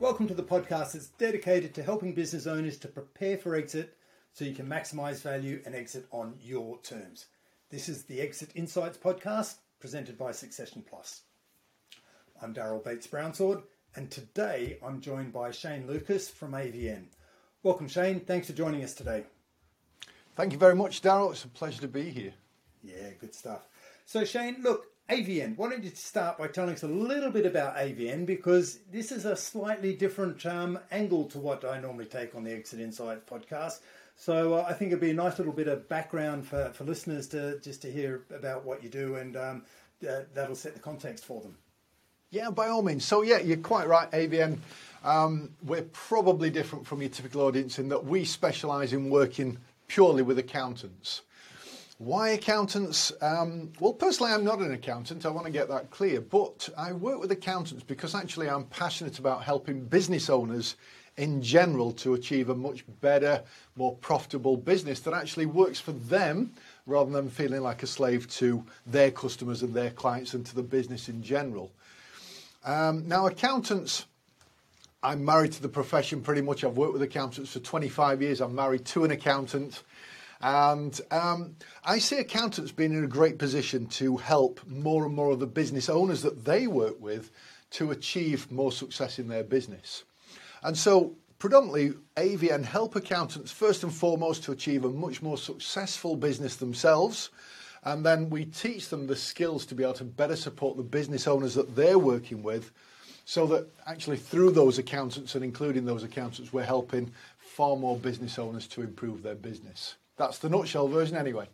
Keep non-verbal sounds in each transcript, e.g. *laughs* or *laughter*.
Welcome to the podcast that's dedicated to helping business owners to prepare for exit so you can maximize value and exit on your terms. This is the Exit Insights podcast presented by Succession Plus. I'm Daryl Bates Brownsword, and today I'm joined by Shane Lukas from AVN. Welcome, Shane. Thanks for joining us today. Thank you very much, Daryl. It's a pleasure to be here. Yeah, good stuff. So, Shane, look, AVN, why don't you start by telling us a little bit about AVN because this is a slightly different um, angle to what I normally take on the Exit Insight podcast. So uh, I think it'd be a nice little bit of background for, for listeners to just to hear about what you do, and um, uh, that'll set the context for them. Yeah, by all means. So yeah, you're quite right, AVN. Um, we're probably different from your typical audience in that we specialise in working purely with accountants. Why accountants? Um, well, personally, I'm not an accountant. I want to get that clear. But I work with accountants because actually I'm passionate about helping business owners in general to achieve a much better, more profitable business that actually works for them rather than feeling like a slave to their customers and their clients and to the business in general. Um, now, accountants, I'm married to the profession pretty much. I've worked with accountants for 25 years. I'm married to an accountant. And um, I see accountants being in a great position to help more and more of the business owners that they work with to achieve more success in their business. And so, predominantly, AVN help accountants first and foremost to achieve a much more successful business themselves. And then we teach them the skills to be able to better support the business owners that they're working with so that actually through those accountants and including those accountants, we're helping far more business owners to improve their business. That's the nutshell version, anyway.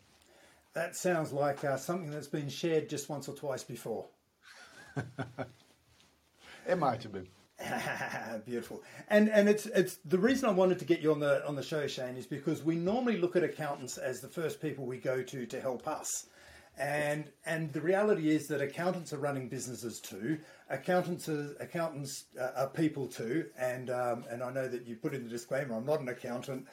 That sounds like uh, something that's been shared just once or twice before. *laughs* it might have been. *laughs* Beautiful, and and it's it's the reason I wanted to get you on the on the show, Shane, is because we normally look at accountants as the first people we go to to help us, and and the reality is that accountants are running businesses too. Accountants are, accountants uh, are people too, and um, and I know that you put in the disclaimer. I'm not an accountant,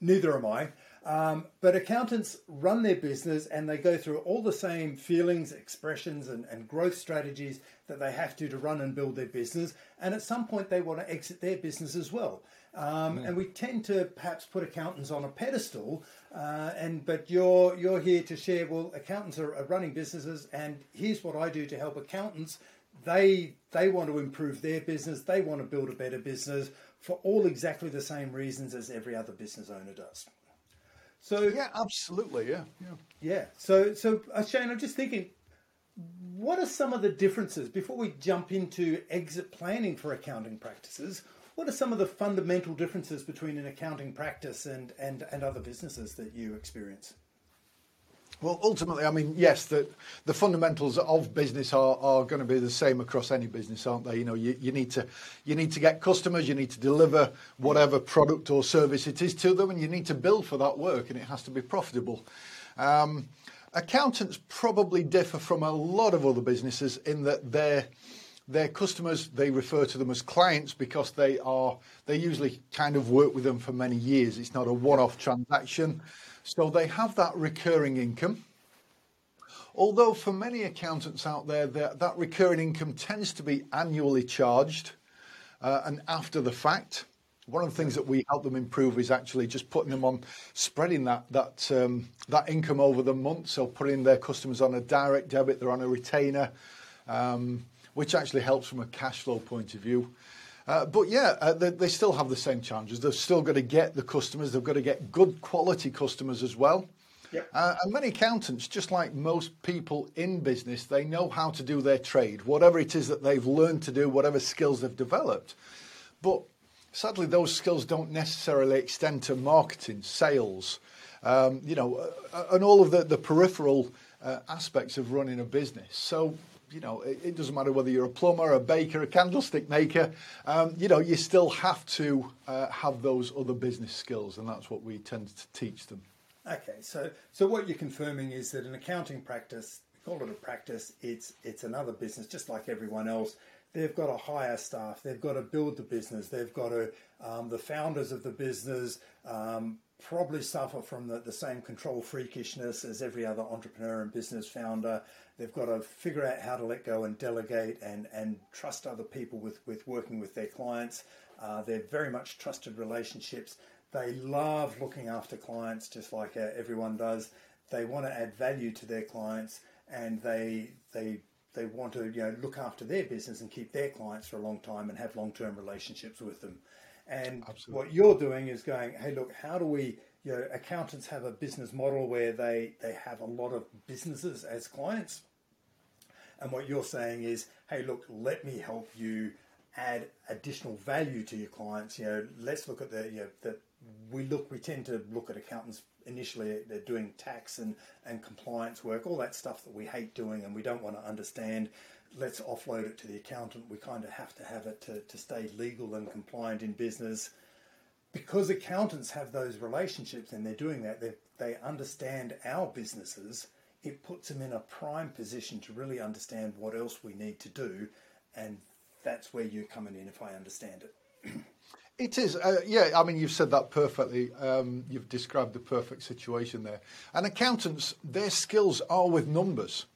neither am I. Um, but accountants run their business and they go through all the same feelings, expressions, and, and growth strategies that they have to to run and build their business. And at some point, they want to exit their business as well. Um, And we tend to perhaps put accountants on a pedestal. Uh, and but you're you're here to share. Well, accountants are, are running businesses, and here's what I do to help accountants. They they want to improve their business. They want to build a better business for all exactly the same reasons as every other business owner does. So yeah, absolutely, yeah, yeah, yeah. So so uh, Shane, I'm just thinking, what are some of the differences before we jump into exit planning for accounting practices? What are some of the fundamental differences between an accounting practice and and, and other businesses that you experience? Well, ultimately, I mean, yes, the, the fundamentals of business are, are going to be the same across any business, aren't they? You know, you, you need to you need to get customers, you need to deliver whatever product or service it is to them, and you need to bill for that work, and it has to be profitable. Um, accountants probably differ from a lot of other businesses in that their their customers they refer to them as clients because they are they usually kind of work with them for many years. It's not a one-off transaction. So they have that recurring income. Although for many accountants out there, that, recurring income tends to be annually charged uh, and after the fact. One of the things that we help them improve is actually just putting them on spreading that that um, that income over the month. So putting their customers on a direct debit, they're on a retainer, um, which actually helps from a cash flow point of view. Uh, but yeah, uh, they, they, still have the same challenges. They've still got to get the customers. They've got to get good quality customers as well. Yep. Uh, and many accountants, just like most people in business, they know how to do their trade, whatever it is that they've learned to do, whatever skills they've developed. But sadly, those skills don't necessarily extend to marketing, sales, um, you know, uh, and all of the, the peripheral uh, aspects of running a business. So you know, it, it, doesn't matter whether you're a plumber, a baker, a candlestick maker. Um, you know, you still have to uh, have those other business skills, and that's what we tend to teach them. Okay, so so what you're confirming is that an accounting practice, call it a practice, it's it's another business, just like everyone else. They've got to hire staff. They've got to build the business. They've got to um, the founders of the business um, probably suffer from the, the same control freakishness as every other entrepreneur and business founder. They've got to figure out how to let go and delegate and, and trust other people with, with working with their clients. Uh, they're very much trusted relationships. They love looking after clients just like uh, everyone does. They want to add value to their clients and they, they, they want to you know, look after their business and keep their clients for a long time and have long term relationships with them. And Absolutely. what you're doing is going, hey, look, how do we, you know, accountants have a business model where they, they have a lot of businesses as clients. And what you're saying is, hey, look, let me help you add additional value to your clients. You know, let's look at the, you know, that we look, we tend to look at accountants initially, they're doing tax and, and compliance work, all that stuff that we hate doing and we don't want to understand let's offload it to the accountant. We kind of have to have it to, to stay legal and compliant in business. Because accountants have those relationships and they're doing that, they, they understand our businesses, it puts them in a prime position to really understand what else we need to do. And that's where you're coming in, if I understand it. It is, uh, yeah. I mean, you've said that perfectly. Um, you've described the perfect situation there. And accountants, their skills are with numbers.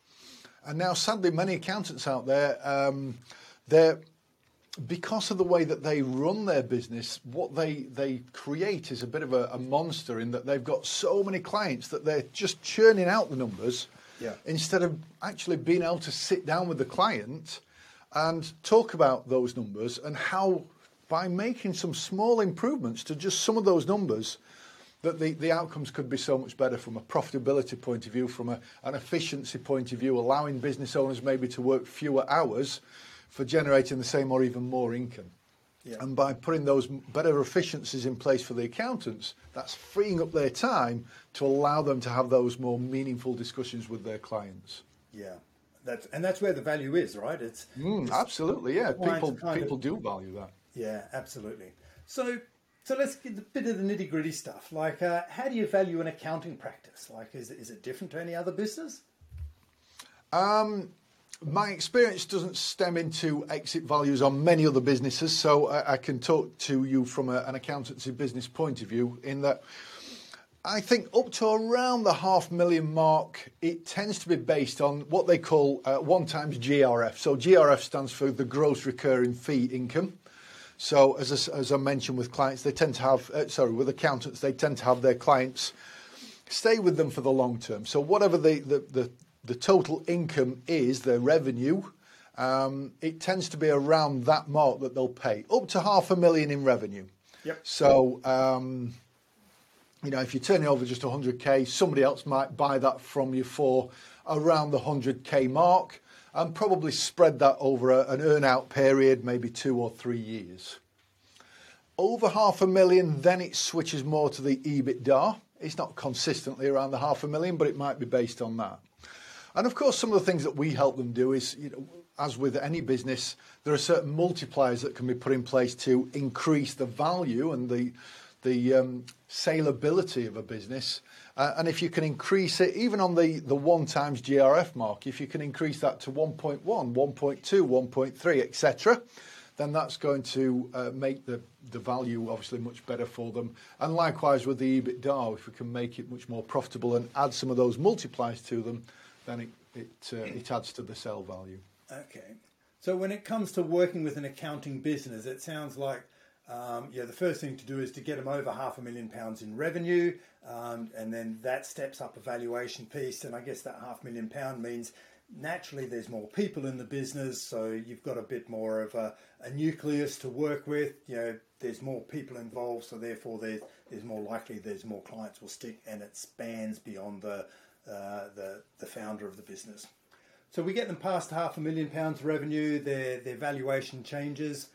And now, sadly, many accountants out there, um, they're because of the way that they run their business, what they, they create is a bit of a, a, monster in that they've got so many clients that they're just churning out the numbers yeah. instead of actually being able to sit down with the client and talk about those numbers and how, by making some small improvements to just some of those numbers, that the, the outcomes could be so much better from a profitability point of view, from a, an efficiency point of view, allowing business owners maybe to work fewer hours for generating the same or even more income. Yeah. And by putting those better efficiencies in place for the accountants, that's freeing up their time to allow them to have those more meaningful discussions with their clients. Yeah. That's, and that's where the value is, right? It's, mm, it's absolutely, yeah. People people of, do value that. Yeah, absolutely. So so let's get a bit of the nitty gritty stuff. Like, uh, how do you value an accounting practice? Like, is, is it different to any other business? Um, my experience doesn't stem into exit values on many other businesses, so I, I can talk to you from a, an accountancy business point of view in that I think up to around the half million mark, it tends to be based on what they call uh, one times GRF. So GRF stands for the gross recurring fee income. So as I, as I mentioned with clients, they tend to have, uh, sorry, with accountants, they tend to have their clients stay with them for the long term. So whatever the, the, the, the total income is, their revenue, um, it tends to be around that mark that they'll pay, up to half a million in revenue. Yep. So, um, you know, if you're turning over just 100k, somebody else might buy that from you for around the 100k mark and probably spread that over a, an earn out period, maybe two or three years. Over half a million, then it switches more to the EBITDA. It's not consistently around the half a million, but it might be based on that. And of course, some of the things that we help them do is, you know, as with any business, there are certain multipliers that can be put in place to increase the value and the the um, saleability of a business. Uh, and if you can increase it, even on the, the one times GRF mark, if you can increase that to 1.1, 1.2, 1.3, etc., then that's going to uh, make the, the value obviously much better for them. And likewise with the EBITDA, if we can make it much more profitable and add some of those multipliers to them, then it, it, uh, it adds to the sell value. Okay. So when it comes to working with an accounting business, it sounds like um, yeah, the first thing to do is to get them over half a million pounds in revenue, um, and then that steps up a valuation piece. And I guess that half million pound means naturally there's more people in the business, so you've got a bit more of a, a nucleus to work with. You know, there's more people involved, so therefore there's there's more likely there's more clients will stick, and it spans beyond the uh, the the founder of the business. So we get them past half a million pounds revenue, their their valuation changes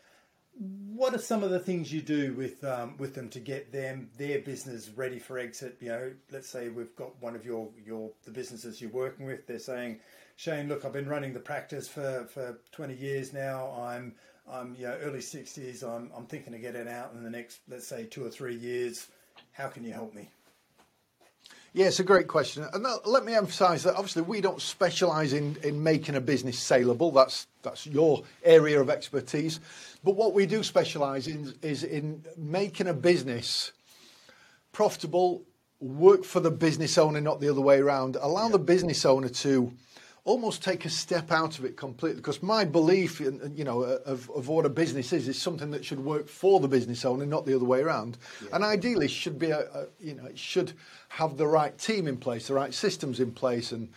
what are some of the things you do with um, with them to get them their business ready for exit? You know, let's say we've got one of your your the businesses you're working with. They're saying, Shane, look, I've been running the practice for, for 20 years now. I'm I'm you know early 60s. I'm I'm thinking of getting out in the next let's say two or three years. How can you help me? Yeah, it's a great question. Uh, and let me emphasise that obviously we don't specialise in, in making a business saleable. That's that's your area of expertise. But what we do specialise in is in making a business profitable, work for the business owner, not the other way around. Allow the business owner to almost take a step out of it completely. Because my belief, in, uh, you know, uh, of, of what a business is, is something that should work for the business owner, not the other way around. Yeah. And ideally, should be a, a, you know, it should have the right team in place, the right systems in place, and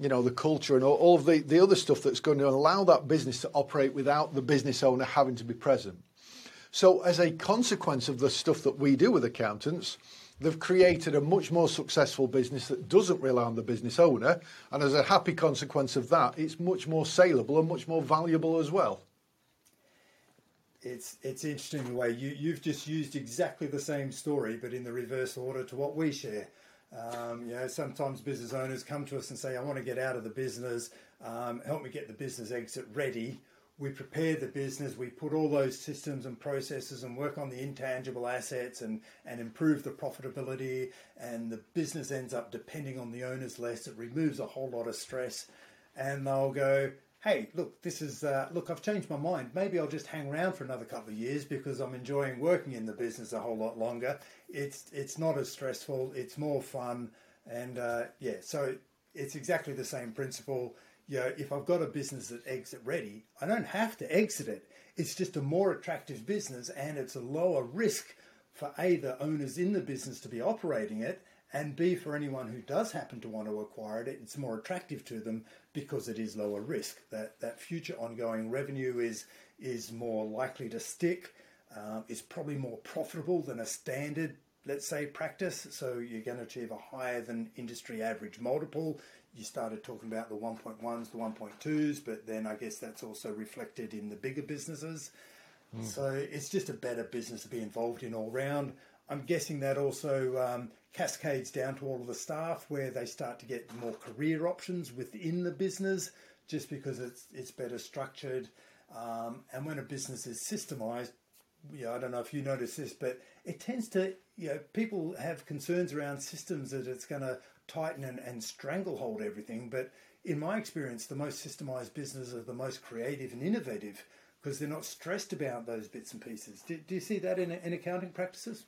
you know the culture and all, all of the, the other stuff that's going to allow that business to operate without the business owner having to be present. So, as a consequence of the stuff that we do with accountants, they've created a much more successful business that doesn't rely on the business owner. And as a happy consequence of that, it's much more saleable and much more valuable as well. It's it's interesting the way you you've just used exactly the same story, but in the reverse order to what we share. Um, you know, sometimes business owners come to us and say, "I want to get out of the business. Um, help me get the business exit ready." We prepare the business, we put all those systems and processes and work on the intangible assets and, and improve the profitability, and the business ends up depending on the owners less. It removes a whole lot of stress, and they'll go, Hey, look, this is uh, look. I've changed my mind. Maybe I'll just hang around for another couple of years because I'm enjoying working in the business a whole lot longer. It's it's not as stressful. It's more fun, and uh, yeah. So it's exactly the same principle you know, if I've got a business that exit ready, I don't have to exit it. It's just a more attractive business and it's a lower risk for A, the owners in the business to be operating it, and B, for anyone who does happen to want to acquire it, it's more attractive to them because it is lower risk. That, that future ongoing revenue is, is more likely to stick, um, is probably more profitable than a standard let's say practice so you're going to achieve a higher than industry average multiple you started talking about the 1.1s, the 1.2s, but then I guess that's also reflected in the bigger businesses. Mm. So it's just a better business to be involved in all round. I'm guessing that also um, cascades down to all of the staff where they start to get more career options within the business just because it's it's better structured. Um, and when a business is systemized, yeah, I don't know if you notice this, but it tends to, you know, people have concerns around systems that it's going to tighten and, and stranglehold everything. But in my experience, the most systemized businesses are the most creative and innovative because they're not stressed about those bits and pieces. Do, do you see that in, in accounting practices?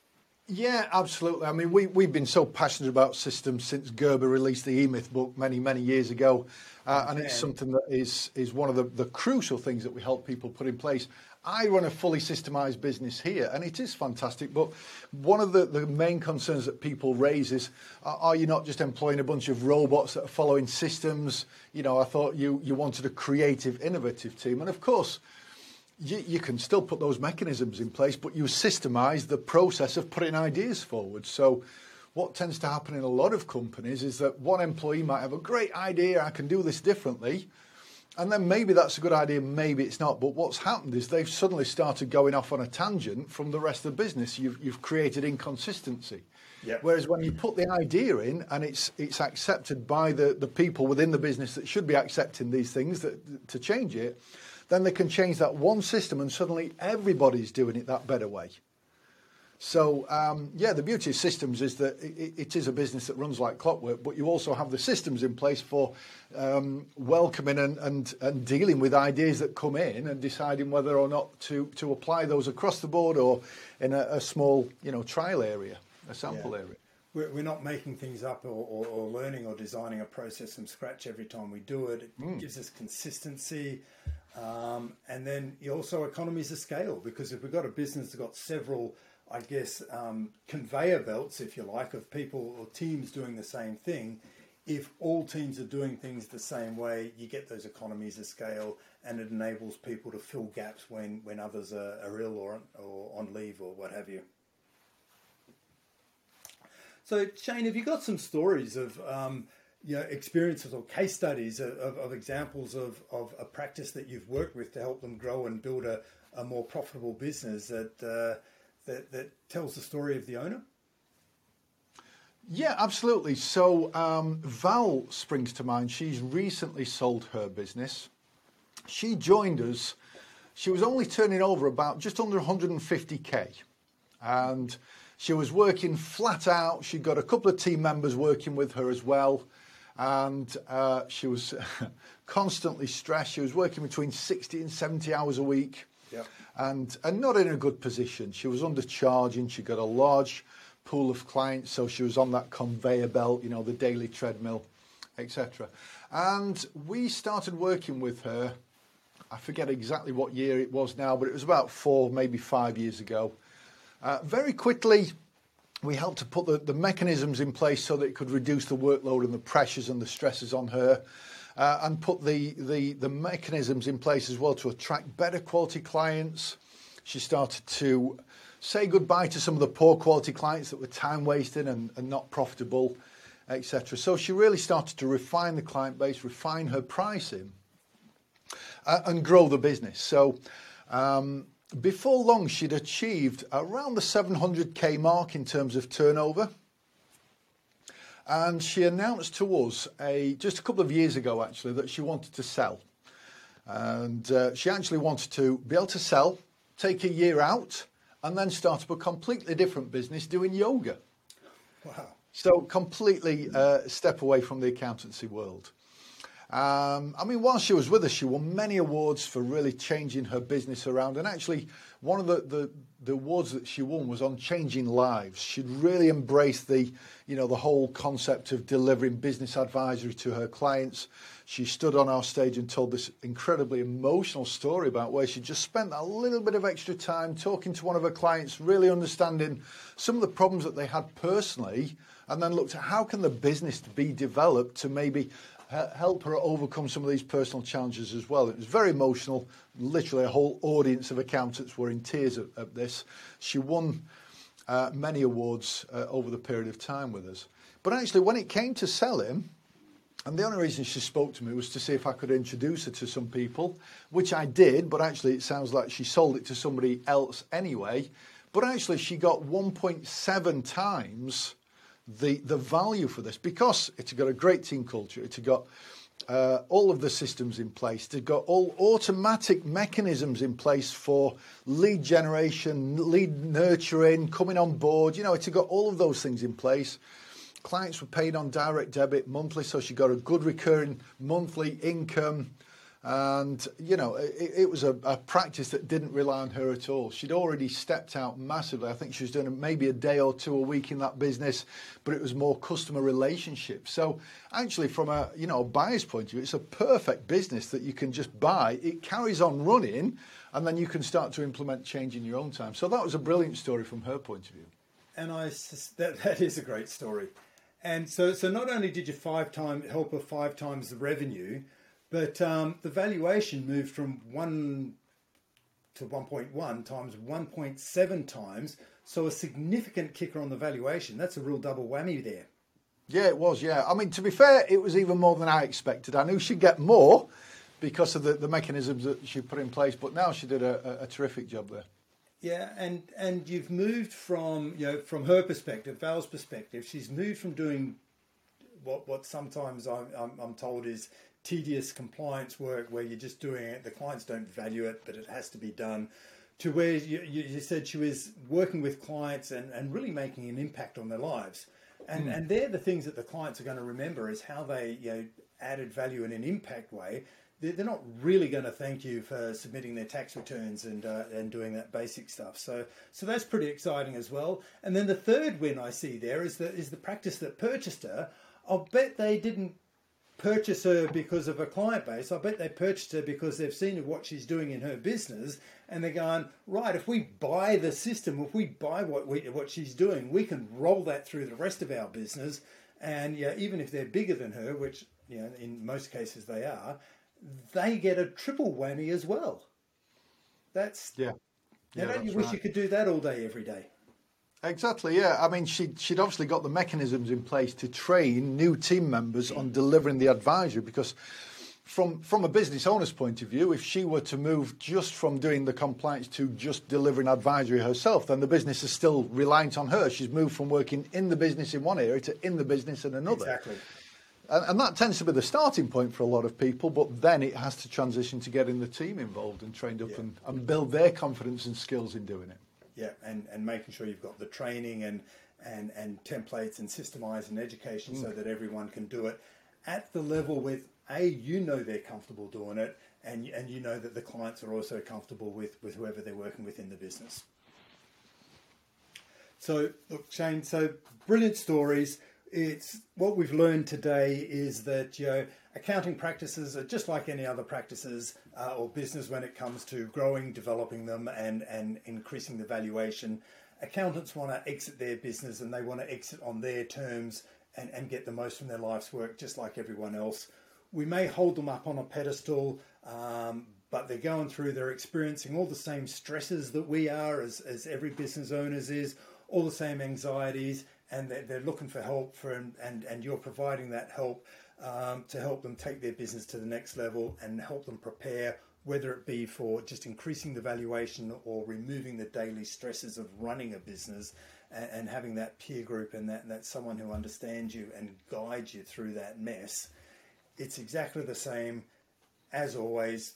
Yeah, absolutely. I mean, we, we've been so passionate about systems since Gerber released the E-Myth book many, many years ago. Uh, and it's something that is, is one of the, the crucial things that we help people put in place. I run a fully systemized business here, and it is fantastic. But one of the, the main concerns that people raise is are, are you not just employing a bunch of robots that are following systems? You know, I thought you, you wanted a creative, innovative team. And of course, you, you can still put those mechanisms in place, but you systemize the process of putting ideas forward. So, what tends to happen in a lot of companies is that one employee might have a great idea, I can do this differently and then maybe that's a good idea, maybe it's not. But what's happened is they've suddenly started going off on a tangent from the rest of the business. You've, you've created inconsistency. Yep. Whereas when you put the idea in and it's it's accepted by the, the people within the business that should be accepting these things that, to change it, then they can change that one system and suddenly everybody's doing it that better way. So um, yeah, the beauty of systems is that it, it is a business that runs like clockwork, but you also have the systems in place for um, welcoming and, and, and dealing with ideas that come in and deciding whether or not to, to apply those across the board or in a, small you know trial area, a sample yeah. area. We're, not making things up or, learning or designing a process from scratch every time we do it. It mm. gives us consistency. Um, and then also economies of scale because if we've got a business that's got several I guess, um, conveyor belts, if you like, of people or teams doing the same thing. If all teams are doing things the same way, you get those economies of scale and it enables people to fill gaps when, when others are, are ill or, or on leave or what have you. So, Shane, have you got some stories of um, you know, experiences or case studies of, of, of, examples of, of a practice that you've worked with to help them grow and build a, a more profitable business that uh, that, that tells the story of the owner? Yeah, absolutely. So um, Val springs to mind. She's recently sold her business. She joined us. She was only turning over about just under 150k, and she was working flat out. She got a couple of team members working with her as well, and uh, she was *laughs* constantly stressed. She was working between 60 and 70 hours a week. Yep and, and not in a good position. She was undercharging. She got a large pool of clients. So she was on that conveyor belt, you know, the daily treadmill, etc. And we started working with her. I forget exactly what year it was now, but it was about four, maybe five years ago. Uh, very quickly, we helped to put the, the mechanisms in place so that it could reduce the workload and the pressures and the stresses on her. Uh, and put the, the, mechanisms in place as well to attract better quality clients. She started to say goodbye to some of the poor quality clients that were time wasting and, and not profitable, etc. So she really started to refine the client base, refine her pricing, uh, and grow the business. So um, before long, she'd achieved around the 700k mark in terms of turnover. And she announced to us a, just a couple of years ago, actually, that she wanted to sell. And uh, she actually wanted to be able to sell, take a year out, and then start up a completely different business doing yoga. Wow. So, completely uh, step away from the accountancy world. Um, I mean, while she was with us, she won many awards for really changing her business around. And actually, one of the, the, the awards that she won was on changing lives. She'd really embraced the, you know, the whole concept of delivering business advisory to her clients. She stood on our stage and told this incredibly emotional story about where she just spent a little bit of extra time talking to one of her clients, really understanding some of the problems that they had personally, and then looked at how can the business be developed to maybe help her overcome some of these personal challenges as well. It was very emotional. Literally, a whole audience of accountants were in tears at, at this. She won uh, many awards uh, over the period of time with us. But actually, when it came to selling, and the only reason she spoke to me was to see if I could introduce her to some people, which I did, but actually, it sounds like she sold it to somebody else anyway. But actually, she got 1.7 times the, the value for this because it's got a great team culture, it's got uh, all of the systems in place, it's got all automatic mechanisms in place for lead generation, lead nurturing, coming on board. You know, it's got all of those things in place. Clients were paid on direct debit monthly, so she got a good recurring monthly income. And, you know, it, it was a, a, practice that didn't rely on her at all. She'd already stepped out massively. I think she was doing maybe a day or two a week in that business, but it was more customer relationships. So actually, from a, you know, a buyer's point of view, it's a perfect business that you can just buy. It carries on running, and then you can start to implement change in your own time. So that was a brilliant story from her point of view. And I, that, that is a great story. And so, so not only did you five time help her five times the revenue, but um, the valuation moved from 1 to 1.1 times 1.7 times. So a significant kicker on the valuation. That's a real double whammy there. Yeah, it was. Yeah. I mean, to be fair, it was even more than I expected. I knew she'd get more because of the, the mechanisms that she put in place, but now she did a, a, a terrific job there. Yeah, and and you've moved from you know from her perspective, Val's perspective, she's moved from doing what what sometimes I'm, I'm, I'm told is tedious compliance work where you're just doing it, the clients don't value it, but it has to be done, to where you, you said she was working with clients and, and really making an impact on their lives. And, mm. and they're the things that the clients are going to remember is how they you know, added value in an impact way. They're, they're not really going to thank you for submitting their tax returns and uh, and doing that basic stuff. So so that's pretty exciting as well. And then the third win I see there is the is the practice that purchased her. I'll bet they didn't purchase her because of her client base. I bet they purchased her because they've seen what she's doing in her business, and they're going right. If we buy the system, if we buy what we, what she's doing, we can roll that through the rest of our business. And yeah, even if they're bigger than her, which you know in most cases they are, they get a triple whammy as well. That's yeah. yeah don't you wish right. you could do that all day, every day? Exactly, yeah. I mean, she'd, she'd obviously got the mechanisms in place to train new team members on delivering the advisory because from from a business owner's point of view, if she were to move just from doing the compliance to just delivering advisory herself, then the business is still reliant on her. She's moved from working in the business in one area to in the business in another. Exactly. And, and that tends to be the starting point for a lot of people, but then it has to transition to getting the team involved and trained up yeah. and, and build their confidence and skills in doing it yeah, and, and making sure you've got the training and and and templates and systemizing education mm. so that everyone can do it at the level with a you know they're comfortable doing it and and you know that the clients are also comfortable with with whoever they're working with in the business. So, look, Shane, so brilliant stories. It's what we've learned today is that you know accounting practices are just like any other practices uh, or business when it comes to growing, developing them, and and increasing the valuation. Accountants want to exit their business and they want to exit on their terms and, and get the most from their life's work, just like everyone else. We may hold them up on a pedestal, um, but they're going through, they're experiencing all the same stresses that we are as, as every business owners is, all the same anxieties, and they're, they're looking for help for and, and, and you're providing that help um, to help them take their business to the next level and help them prepare whether it be for just increasing the valuation or removing the daily stresses of running a business and, and having that peer group and that, and that someone who understands you and guides you through that mess. It's exactly the same as always.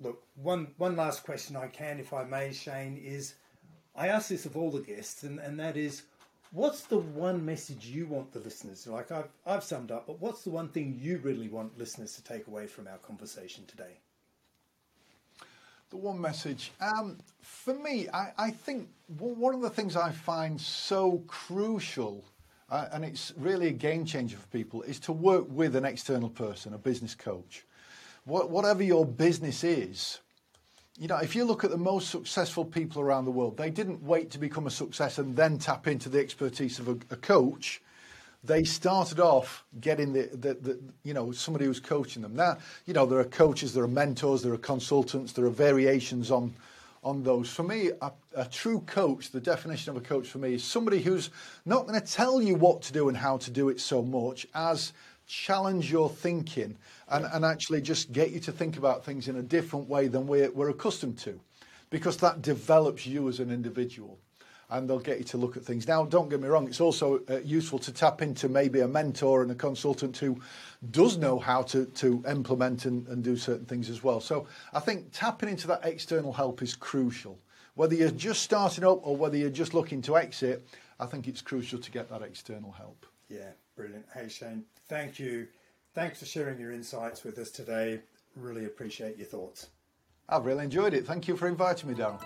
Look, one, one last question I can, if I may, Shane, is I ask this of all the guests, and, and that is what's the one message you want the listeners like I've, I've summed up but what's the one thing you really want listeners to take away from our conversation today? The one message um, for me I, I, think one of the things i find so crucial uh, and it's really a game changer for people is to work with an external person a business coach. What, whatever your business is you know, if you look at the most successful people around the world, they didn't wait to become a success and then tap into the expertise of a, a coach. They started off getting the, the, the, you know, somebody who's coaching them. Now, you know, there are coaches, there are mentors, there are consultants, there are variations on, on those. For me, a, a true coach, the definition of a coach for me is somebody who's not going to tell you what to do and how to do it so much as challenge your thinking and, and actually just get you to think about things in a different way than we're, we're accustomed to because that develops you as an individual and they'll get you to look at things. Now, don't get me wrong, it's also uh, useful to tap into maybe a mentor and a consultant who does know how to, to implement and, and do certain things as well. So I think tapping into that external help is crucial. Whether you're just starting up or whether you're just looking to exit, I think it's crucial to get that external help. Yeah, brilliant. Hey, Shane, thank you. Thanks for sharing your insights with us today. Really appreciate your thoughts. I've really enjoyed it. Thank you for inviting me, Darryl.